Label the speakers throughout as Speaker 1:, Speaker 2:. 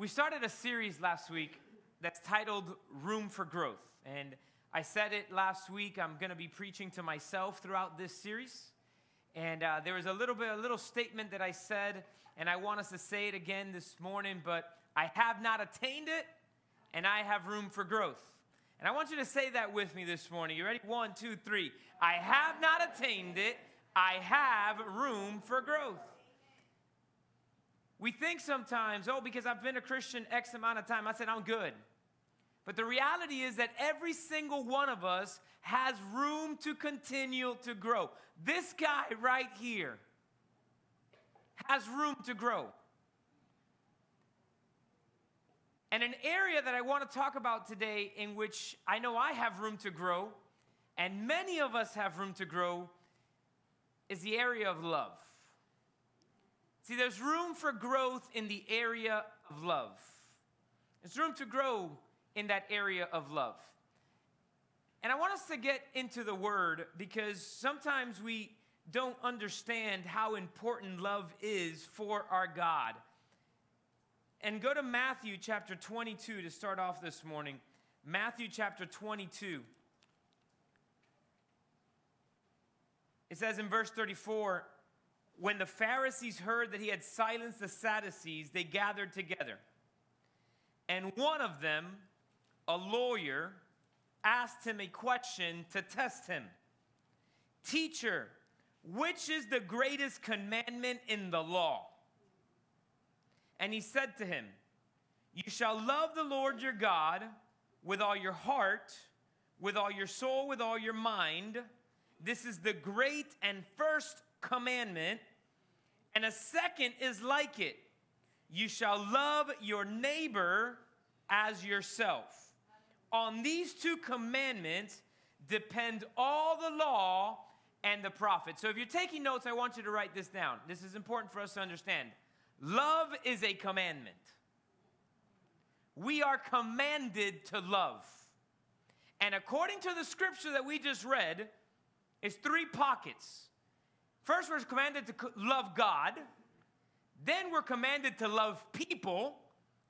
Speaker 1: We started a series last week that's titled Room for Growth. And I said it last week, I'm going to be preaching to myself throughout this series. And uh, there was a little bit, a little statement that I said, and I want us to say it again this morning, but I have not attained it, and I have room for growth. And I want you to say that with me this morning. You ready? One, two, three. I have not attained it, I have room for growth. We think sometimes, oh, because I've been a Christian X amount of time, I said, I'm good. But the reality is that every single one of us has room to continue to grow. This guy right here has room to grow. And an area that I want to talk about today, in which I know I have room to grow, and many of us have room to grow, is the area of love. See, there's room for growth in the area of love. There's room to grow in that area of love. And I want us to get into the word because sometimes we don't understand how important love is for our God. And go to Matthew chapter 22 to start off this morning. Matthew chapter 22. It says in verse 34 when the Pharisees heard that he had silenced the Sadducees, they gathered together. And one of them, a lawyer, asked him a question to test him Teacher, which is the greatest commandment in the law? And he said to him, You shall love the Lord your God with all your heart, with all your soul, with all your mind. This is the great and first commandment. And a second is like it you shall love your neighbor as yourself. On these two commandments depend all the law and the prophets. So if you're taking notes, I want you to write this down. This is important for us to understand. Love is a commandment. We are commanded to love. And according to the scripture that we just read, it's three pockets. First, we're commanded to love God, then we're commanded to love people,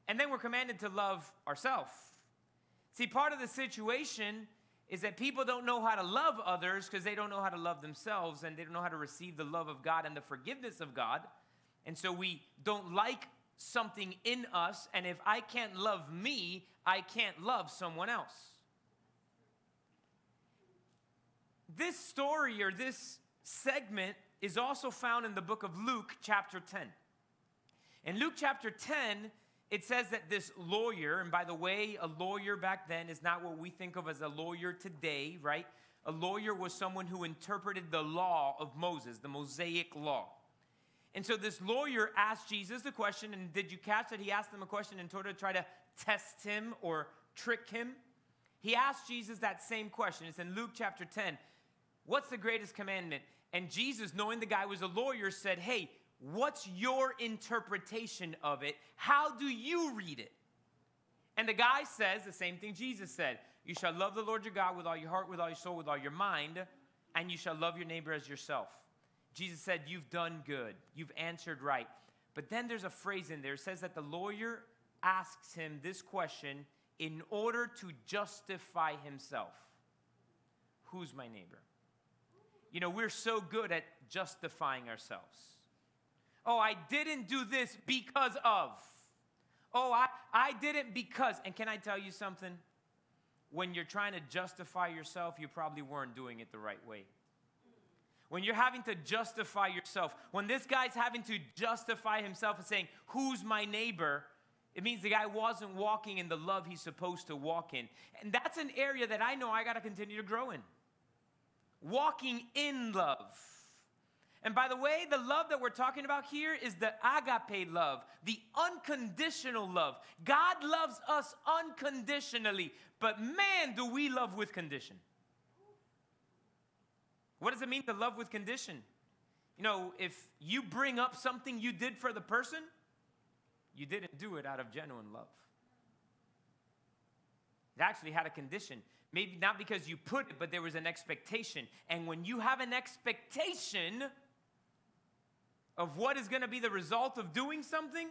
Speaker 1: and then we're commanded to love ourselves. See, part of the situation is that people don't know how to love others because they don't know how to love themselves and they don't know how to receive the love of God and the forgiveness of God. And so we don't like something in us, and if I can't love me, I can't love someone else. This story or this segment is also found in the book of Luke, chapter 10. In Luke chapter 10, it says that this lawyer, and by the way, a lawyer back then is not what we think of as a lawyer today, right? A lawyer was someone who interpreted the law of Moses, the Mosaic law. And so this lawyer asked Jesus the question, and did you catch that he asked him a question in order to try to test him or trick him? He asked Jesus that same question. It's in Luke chapter 10. What's the greatest commandment? And Jesus, knowing the guy was a lawyer, said, Hey, what's your interpretation of it? How do you read it? And the guy says the same thing Jesus said You shall love the Lord your God with all your heart, with all your soul, with all your mind, and you shall love your neighbor as yourself. Jesus said, You've done good. You've answered right. But then there's a phrase in there. It says that the lawyer asks him this question in order to justify himself Who's my neighbor? You know, we're so good at justifying ourselves. Oh, I didn't do this because of. Oh, I, I didn't because. And can I tell you something? When you're trying to justify yourself, you probably weren't doing it the right way. When you're having to justify yourself, when this guy's having to justify himself and saying, Who's my neighbor? It means the guy wasn't walking in the love he's supposed to walk in. And that's an area that I know I got to continue to grow in walking in love. And by the way, the love that we're talking about here is the agape love, the unconditional love. God loves us unconditionally, but man, do we love with condition. What does it mean to love with condition? You know, if you bring up something you did for the person, you didn't do it out of genuine love. It actually had a condition. Maybe not because you put it, but there was an expectation. And when you have an expectation of what is going to be the result of doing something,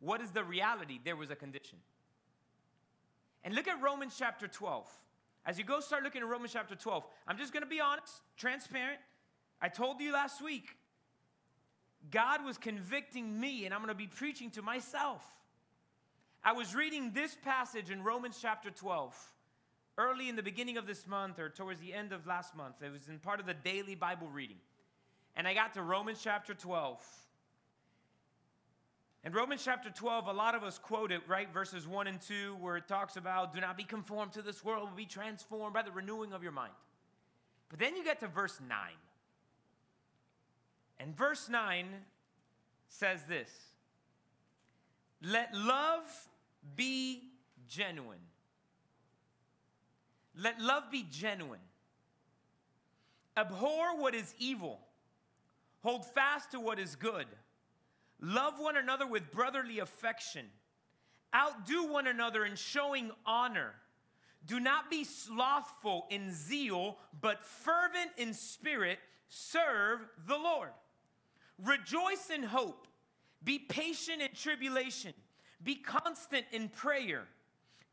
Speaker 1: What is the reality? There was a condition. And look at Romans chapter 12. As you go start looking at Romans chapter 12, I'm just going to be honest, transparent. I told you last week, God was convicting me, and I'm going to be preaching to myself. I was reading this passage in Romans chapter 12 early in the beginning of this month or towards the end of last month. It was in part of the daily Bible reading. And I got to Romans chapter 12. In Romans chapter 12, a lot of us quote it, right? Verses 1 and 2, where it talks about, do not be conformed to this world, but be transformed by the renewing of your mind. But then you get to verse 9. And verse 9 says this Let love be genuine. Let love be genuine. Abhor what is evil. Hold fast to what is good. Love one another with brotherly affection. Outdo one another in showing honor. Do not be slothful in zeal, but fervent in spirit. Serve the Lord. Rejoice in hope. Be patient in tribulation. Be constant in prayer.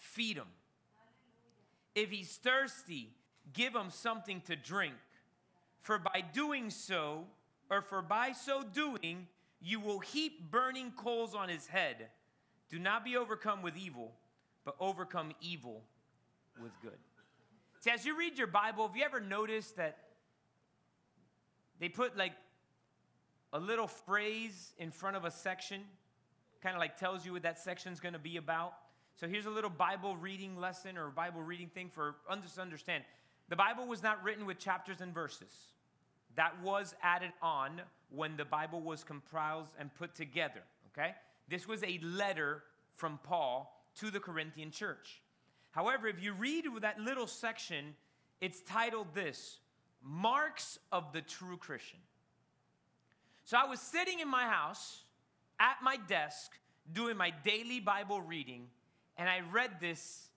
Speaker 1: feed him. If he's thirsty, give him something to drink. For by doing so, or for by so doing, you will heap burning coals on his head. Do not be overcome with evil, but overcome evil with good. See, as you read your Bible, have you ever noticed that they put like a little phrase in front of a section, kind of like tells you what that section's going to be about. So here's a little Bible reading lesson or Bible reading thing for us to understand. The Bible was not written with chapters and verses. That was added on when the Bible was compiled and put together, okay? This was a letter from Paul to the Corinthian church. However, if you read that little section, it's titled this marks of the true Christian. So I was sitting in my house at my desk doing my daily Bible reading, and I read this,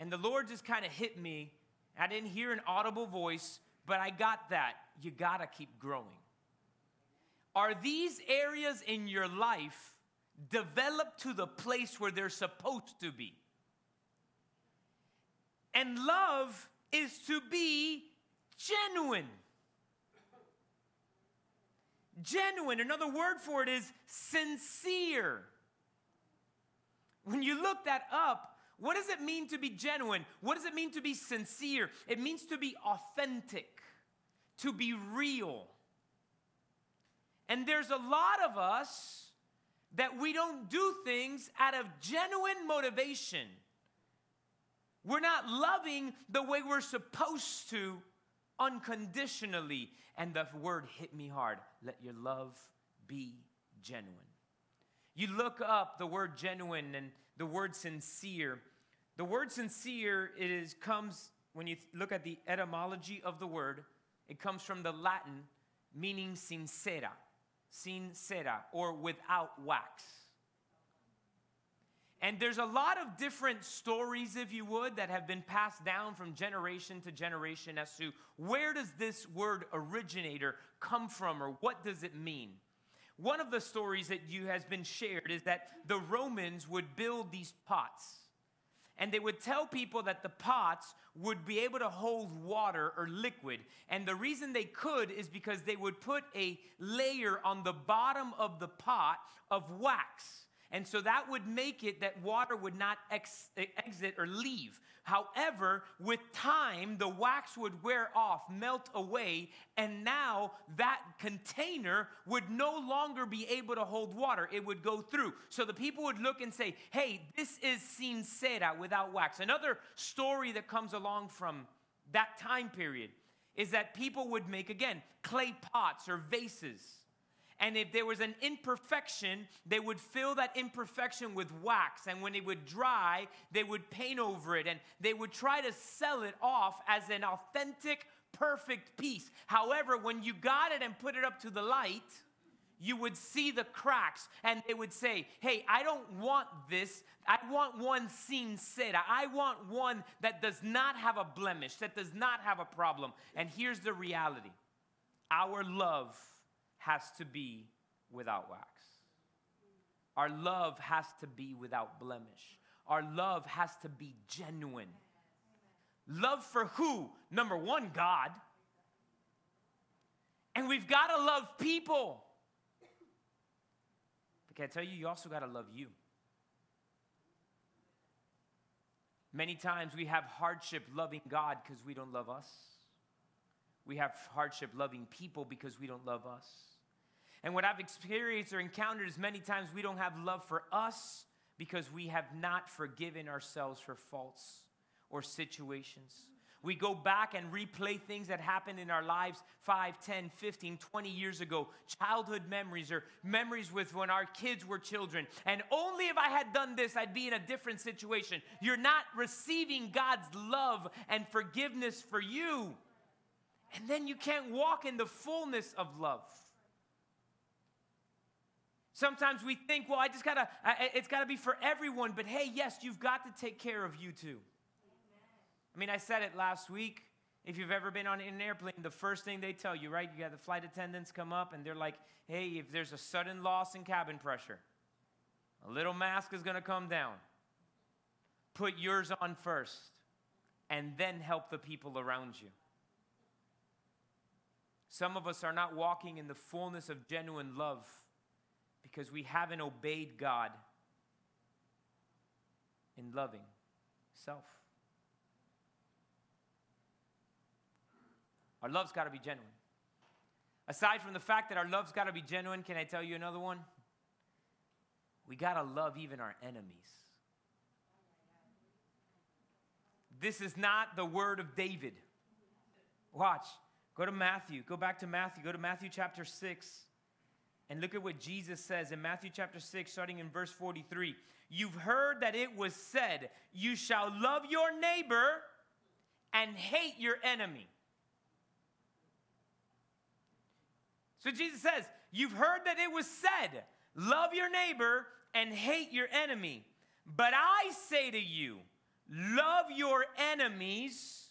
Speaker 1: and the Lord just kind of hit me. I didn't hear an audible voice, but I got that. You got to keep growing. Are these areas in your life developed to the place where they're supposed to be? And love is to be genuine. Genuine, another word for it is sincere. When you look that up, what does it mean to be genuine? What does it mean to be sincere? It means to be authentic, to be real. And there's a lot of us that we don't do things out of genuine motivation. We're not loving the way we're supposed to unconditionally. And the word hit me hard. Let your love be genuine. You look up the word genuine and the word sincere. The word sincere is comes when you look at the etymology of the word, it comes from the Latin meaning sincera, sincera, or without wax. And there's a lot of different stories, if you would, that have been passed down from generation to generation as to where does this word originator come from or what does it mean. One of the stories that you has been shared is that the Romans would build these pots. And they would tell people that the pots would be able to hold water or liquid. And the reason they could is because they would put a layer on the bottom of the pot of wax And so that would make it that water would not ex- exit or leave. However, with time, the wax would wear off, melt away, and now that container would no longer be able to hold water. It would go through. So the people would look and say, hey, this is sin cera without wax. Another story that comes along from that time period is that people would make, again, clay pots or vases and if there was an imperfection, they would fill that imperfection with wax. And when it would dry, they would paint over it. And they would try to sell it off as an authentic, perfect piece. However, when you got it and put it up to the light, you would see the cracks and they would say, Hey, I don't want this. I want one sin cera. I want one that does not have a blemish, that does not have a problem. And here's the reality our love has to be without wax. Our love has to be without blemish. Our love has to be genuine. Love for who? Number one, God. And we've got to love people. But can I tell you, you also got to love you. Many times we have hardship loving God because we don't love us. We have hardship loving people because we don't love us. And what I've experienced or encountered is many times we don't have love for us because we have not forgiven ourselves for faults or situations. We go back and replay things that happened in our lives 5, 10, 15, 20 years ago, childhood memories or memories with when our kids were children. And only if I had done this, I'd be in a different situation. You're not receiving God's love and forgiveness for you. And then you can't walk in the fullness of love. Sometimes we think, well, I just gotta, it's gotta be for everyone. But hey, yes, you've got to take care of you too. I mean, I said it last week. If you've ever been on an airplane, the first thing they tell you, right? You got the flight attendants come up and they're like, hey, if there's a sudden loss in cabin pressure, a little mask is gonna come down. Put yours on first and then help the people around you. Some of us are not walking in the fullness of genuine love because we haven't obeyed God in loving self. Our love's got to be genuine. Aside from the fact that our love's got to be genuine, can I tell you another one? We got to love even our enemies. This is not the word of David. Watch. Go to Matthew. Go back to Matthew. Go to Matthew chapter 6. And look at what Jesus says in Matthew chapter 6, starting in verse 43. You've heard that it was said, You shall love your neighbor and hate your enemy. So Jesus says, You've heard that it was said, Love your neighbor and hate your enemy. But I say to you, Love your enemies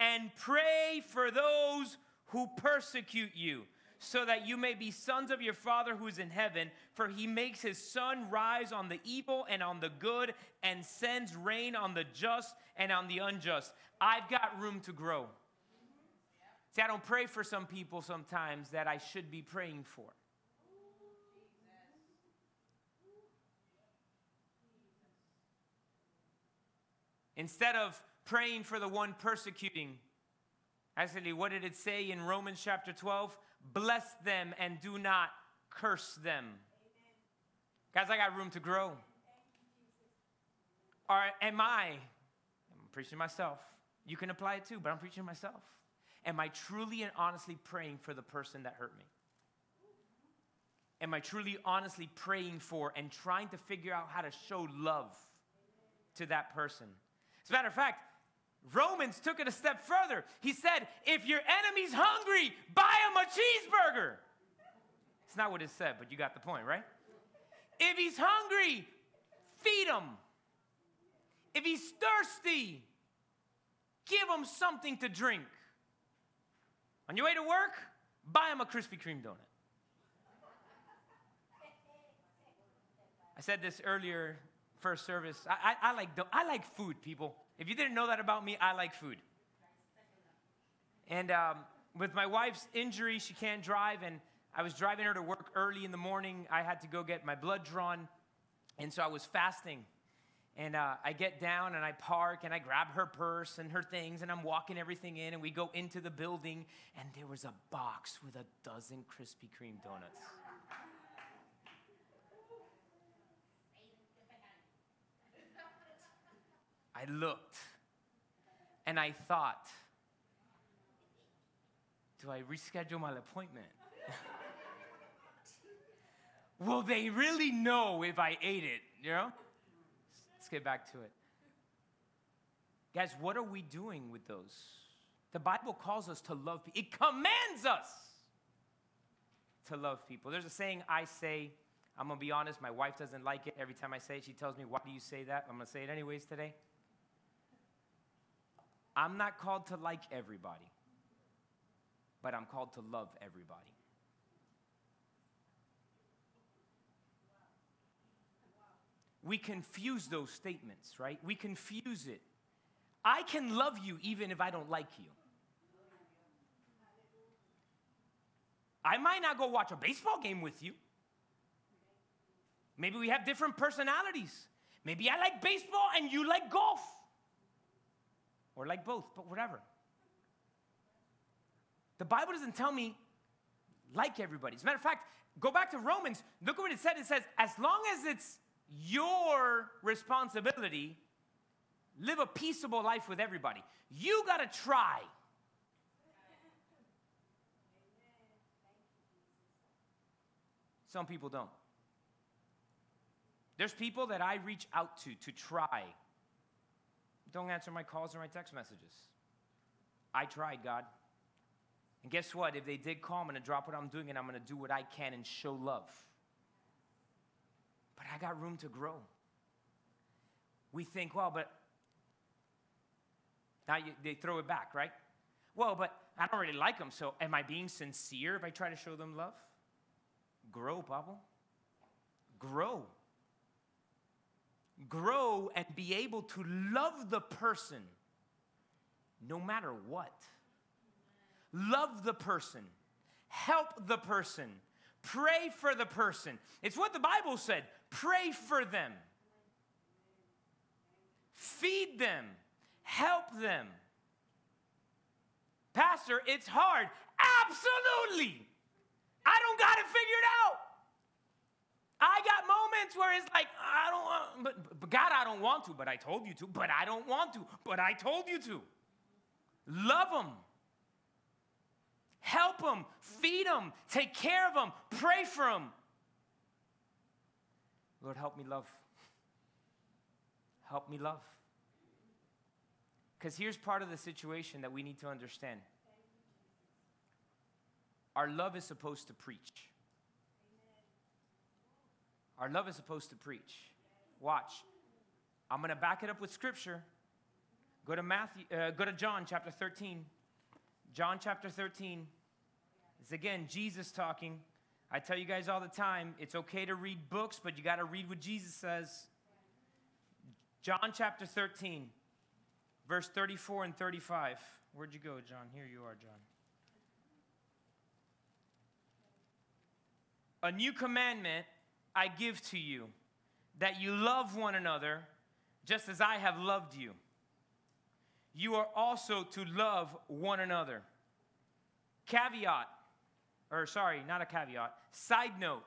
Speaker 1: and pray for those who persecute you so that you may be sons of your Father who is in heaven. For he makes his sun rise on the evil and on the good, and sends rain on the just and on the unjust. I've got room to grow. See, I don't pray for some people sometimes that I should be praying for. Instead of praying for the one persecuting, actually, what did it say in Romans chapter 12? bless them and do not curse them. Guys, I got room to grow. Or am I, I'm preaching myself. You can apply it too, but I'm preaching myself. Am I truly and honestly praying for the person that hurt me? Am I truly honestly praying for and trying to figure out how to show love to that person? As a matter of fact, Romans took it a step further. He said, if your enemy's hungry, buy him a cheeseburger. It's not what it said, but you got the point, right? If he's hungry, feed him. If he's thirsty, give him something to drink. On your way to work, buy him a Krispy Kreme donut. I said this earlier, first service. I, I, I like, I like food, people. If you didn't know that about me, I like food. And um, with my wife's injury, she can't drive, and I was driving her to work early in the morning. I had to go get my blood drawn. And so I was fasting. And uh, I get down and I park and I grab her purse and her things and I'm walking everything in and we go into the building and there was a box with a dozen Krispy Kreme donuts. I looked and I thought, do I reschedule my appointment? Will they really know if I ate it? You know? Let's get back to it. Guys, what are we doing with those? The Bible calls us to love people, it commands us to love people. There's a saying I say, I'm gonna be honest, my wife doesn't like it. Every time I say it, she tells me, Why do you say that? I'm gonna say it anyways today. I'm not called to like everybody, but I'm called to love everybody. We confuse those statements, right? We confuse it. I can love you even if I don't like you. I might not go watch a baseball game with you. Maybe we have different personalities. Maybe I like baseball and you like golf or like both, but whatever. The Bible doesn't tell me like everybody. As a matter of fact, go back to Romans, look at what it said. It says, as long as it's your responsibility, live a peaceable life with everybody. You got to try. Some people don't. There's people that I reach out to to try don't answer my calls or my text messages. I tried, God. And guess what? If they did call, I'm going to drop what I'm doing and I'm going to do what I can and show love. But I got room to grow. We think, well, but now you, they throw it back, right? Well, but I don't really like them, so am I being sincere if I try to show them love? Grow, Pablo. Grow grow and be able to love the person no matter what. Love the person, help the person, pray for the person. It's what the Bible said pray for them, feed them, help them. Pastor, it's hard. Absolutely. I don't got it figured out. I got moments where it's like, I don't want, but, but God, I don't want to, but I told you to, but I don't want to, but I told you to. Love them. Help them, feed them, take care of them, pray for them. Lord, help me love. Help me love. Because here's part of the situation that we need to understand our love is supposed to preach. Our love is supposed to preach. Watch. I'm going to back it up with scripture. Go to Matthew, uh, go to John chapter 13. John chapter 13. It's again Jesus talking. I tell you guys all the time, it's okay to read books, but you got to read what Jesus says. John chapter 13, verse 34 and 35. Where'd you go, John? Here you are, John. A new commandment I give to you that you love one another just as I have loved you. You are also to love one another. Caveat, or sorry, not a caveat, side note.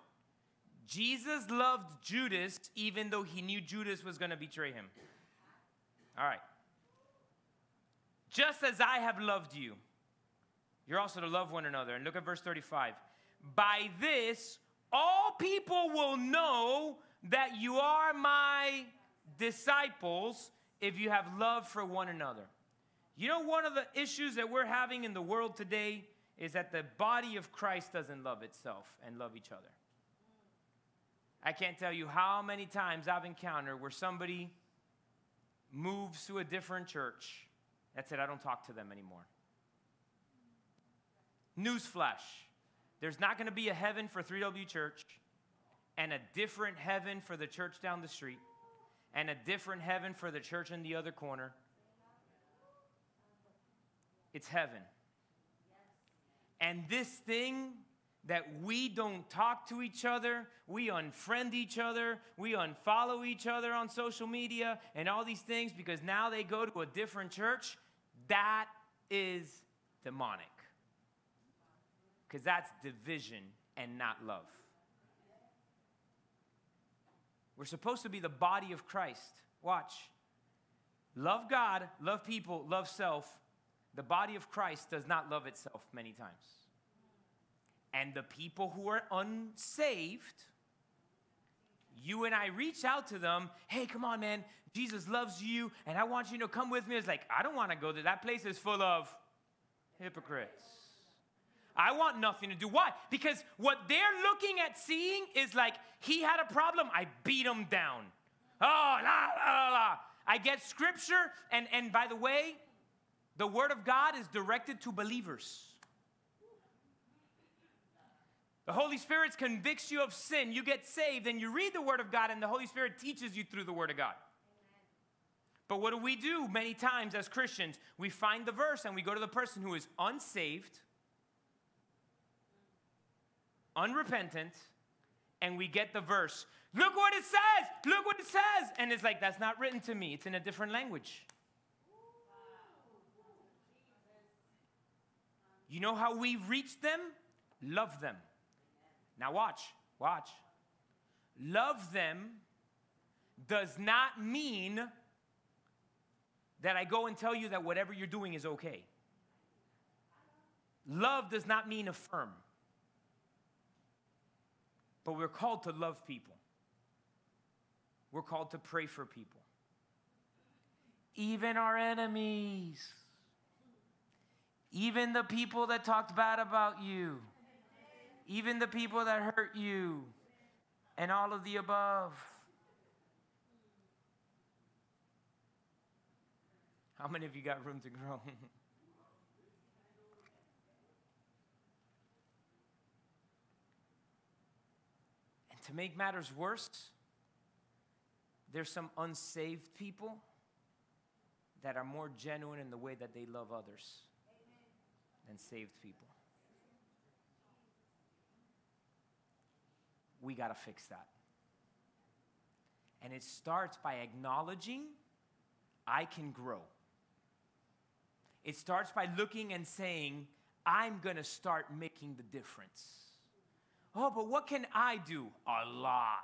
Speaker 1: Jesus loved Judas even though he knew Judas was going to betray him. All right. Just as I have loved you, you're also to love one another. And look at verse 35. By this, all people will know that you are my disciples if you have love for one another. You know, one of the issues that we're having in the world today is that the body of Christ doesn't love itself and love each other. I can't tell you how many times I've encountered where somebody moves to a different church. That's it, I don't talk to them anymore. Newsflash there's not going to be a heaven for 3W Church and a different heaven for the church down the street and a different heaven for the church in the other corner. It's heaven. And this thing that we don't talk to each other, we unfriend each other, we unfollow each other on social media and all these things because now they go to a different church, that is demonic. Because that's division and not love. We're supposed to be the body of Christ. Watch. Love God, love people, love self. The body of Christ does not love itself many times. And the people who are unsaved, you and I reach out to them, hey, come on, man, Jesus loves you, and I want you to come with me. It's like, I don't want to go there. That place is full of hypocrites. I want nothing to do. Why? Because what they're looking at seeing is like, he had a problem, I beat him down. Oh, la, la, la, la. I get scripture, and, and by the way, the word of God is directed to believers. The Holy Spirit convicts you of sin. You get saved, and you read the Word of God, and the Holy Spirit teaches you through the Word of God. But what do we do many times as Christians? We find the verse and we go to the person who is unsaved, unrepentant, and we get the verse. Look what it says! Look what it says! And it's like, that's not written to me, it's in a different language. You know how we reach them? Love them. Now, watch, watch. Love them does not mean that I go and tell you that whatever you're doing is okay. Love does not mean affirm. But we're called to love people. We're called to pray for people. Even our enemies. Even the people that talked bad about you even the people that hurt you, and all of the above. How many of you got room to grow? to make matters worse, there's some unsaved people that are more genuine in the way that they love others than saved people. we got to fix that. And it starts by acknowledging I can grow. It starts by looking and saying, I'm going to start making the difference. Oh, but what can I do? A lot.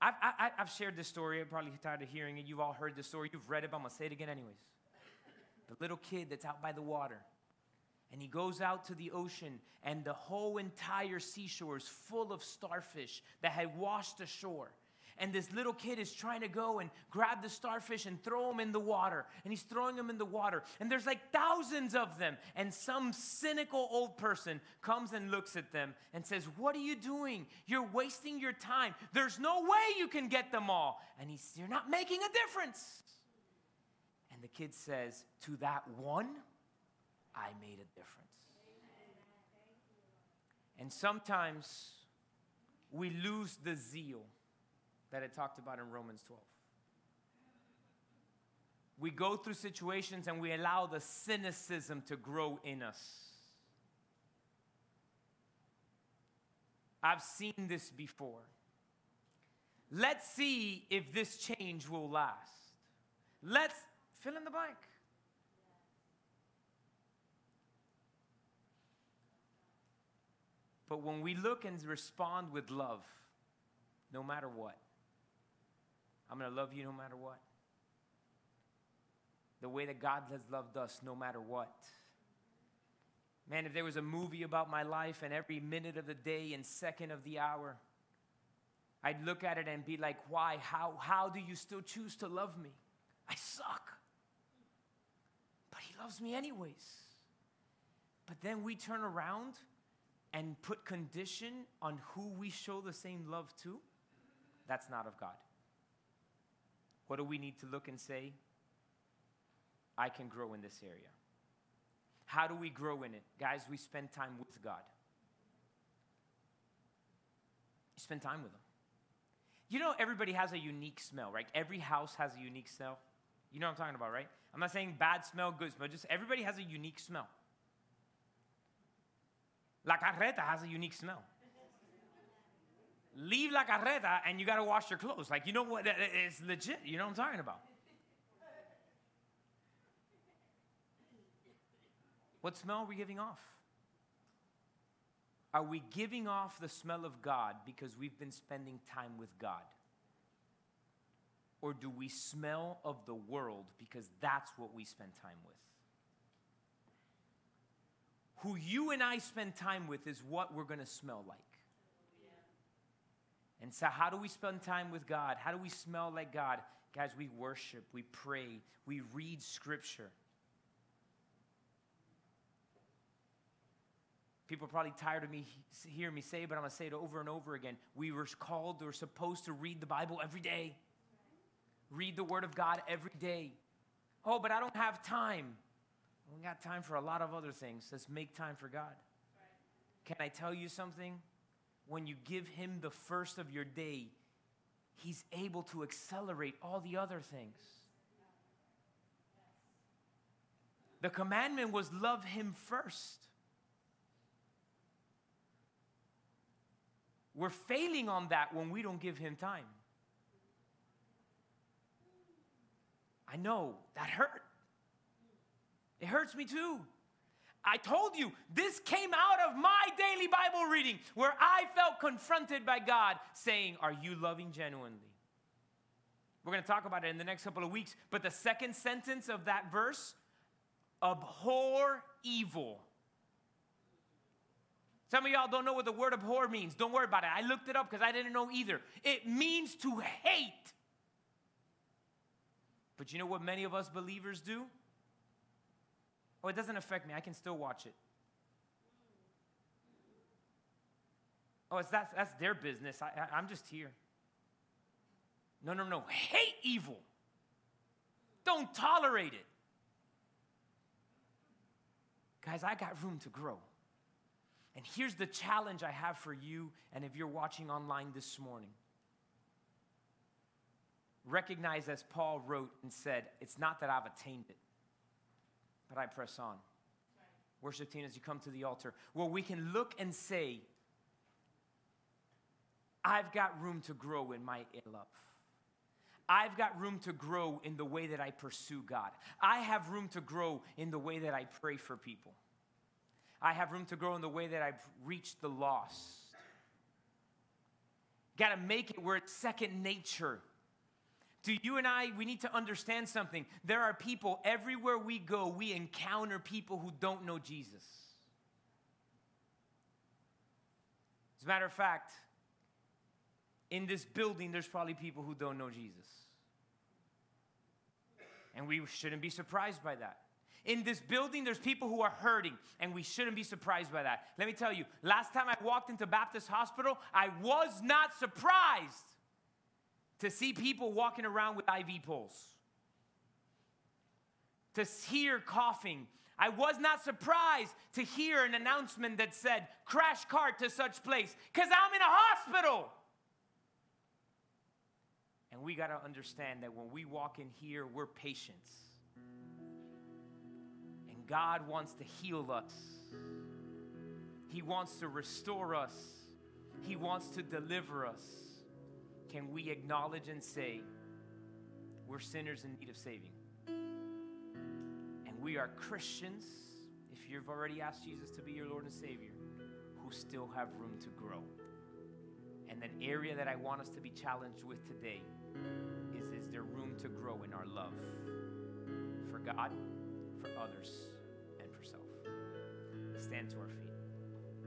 Speaker 1: I've, I, have shared this story. I'm probably tired of hearing it. You've all heard this story. You've read it, but I'm going to say it again, anyways. The little kid that's out by the water and he goes out to the ocean, and the whole entire seashore is full of starfish that had washed ashore. And this little kid is trying to go and grab the starfish and throw them in the water. And he's throwing them in the water. And there's like thousands of them. And some cynical old person comes and looks at them and says, What are you doing? You're wasting your time. There's no way you can get them all. And he's, You're not making a difference. And the kid says, To that one, I made a difference. And sometimes we lose the zeal that it talked about in Romans 12. We go through situations and we allow the cynicism to grow in us. I've seen this before. Let's see if this change will last. Let's fill in the blank. But when we look and respond with love, no matter what, I'm going to love you no matter what. The way that God has loved us no matter what. Man, if there was a movie about my life and every minute of the day and second of the hour, I'd look at it and be like, why? How, how do you still choose to love me? I suck. But He loves me anyways. But then we turn around and put condition on who we show the same love to, that's not of God. What do we need to look and say? I can grow in this area. How do we grow in it? Guys, we spend time with God. You spend time with Him. You know, everybody has a unique smell, right? Every house has a unique smell. You know what I'm talking about, right? I'm not saying bad smell, good smell, just everybody has a unique smell. La carreta has a unique smell. Leave La carreta and you got to wash your clothes. Like, you know what? It's legit. You know what I'm talking about? What smell are we giving off? Are we giving off the smell of God because we've been spending time with God? Or do we smell of the world because that's what we spend time with? Who you and I spend time with is what we're going to smell like. And so, how do we spend time with God? How do we smell like God? Guys, we worship, we pray, we read scripture. People are probably tired of me hearing me say it, but I'm going to say it over and over again. We were called, are supposed to read the Bible every day. Read the Word of God every day. Oh, but I don't have time. We got time for a lot of other things. Let's make time for God. Can I tell you something? When you give Him the first of your day, He's able to accelerate all the other things. The commandment was love Him first. We're failing on that when we don't give Him time. I know that hurt. It hurts me too. I told you, this came out of my daily Bible reading where I felt confronted by God saying, Are you loving genuinely? We're going to talk about it in the next couple of weeks. But the second sentence of that verse abhor evil. Some of y'all don't know what the word abhor means. Don't worry about it. I looked it up because I didn't know either. It means to hate. But you know what many of us believers do? Oh, it doesn't affect me. I can still watch it. Oh, it's that's, that's their business. I, I, I'm just here. No, no, no. Hate evil. Don't tolerate it. Guys, I got room to grow. And here's the challenge I have for you, and if you're watching online this morning recognize, as Paul wrote and said, it's not that I've attained it, but I press on. Worship team, as you come to the altar, where we can look and say, I've got room to grow in my love. I've got room to grow in the way that I pursue God. I have room to grow in the way that I pray for people. I have room to grow in the way that I've reached the lost. Got to make it where it's second nature do you and I, we need to understand something. There are people everywhere we go, we encounter people who don't know Jesus. As a matter of fact, in this building, there's probably people who don't know Jesus. And we shouldn't be surprised by that. In this building, there's people who are hurting, and we shouldn't be surprised by that. Let me tell you, last time I walked into Baptist Hospital, I was not surprised to see people walking around with IV poles, to hear coughing. I was not surprised to hear an announcement that said, crash cart to such place, because I'm in a hospital. And we got to understand that when we walk in here, we're patients. And God wants to heal us, He wants to restore us, He wants to deliver us can we acknowledge and say, we're sinners in need of saving? And we are Christians, if you've already asked Jesus to be your Lord and Savior, who still have room to grow. And an area that I want us to be challenged with today is is there room to grow in our love for God, for others, and for self? Stand to our feet.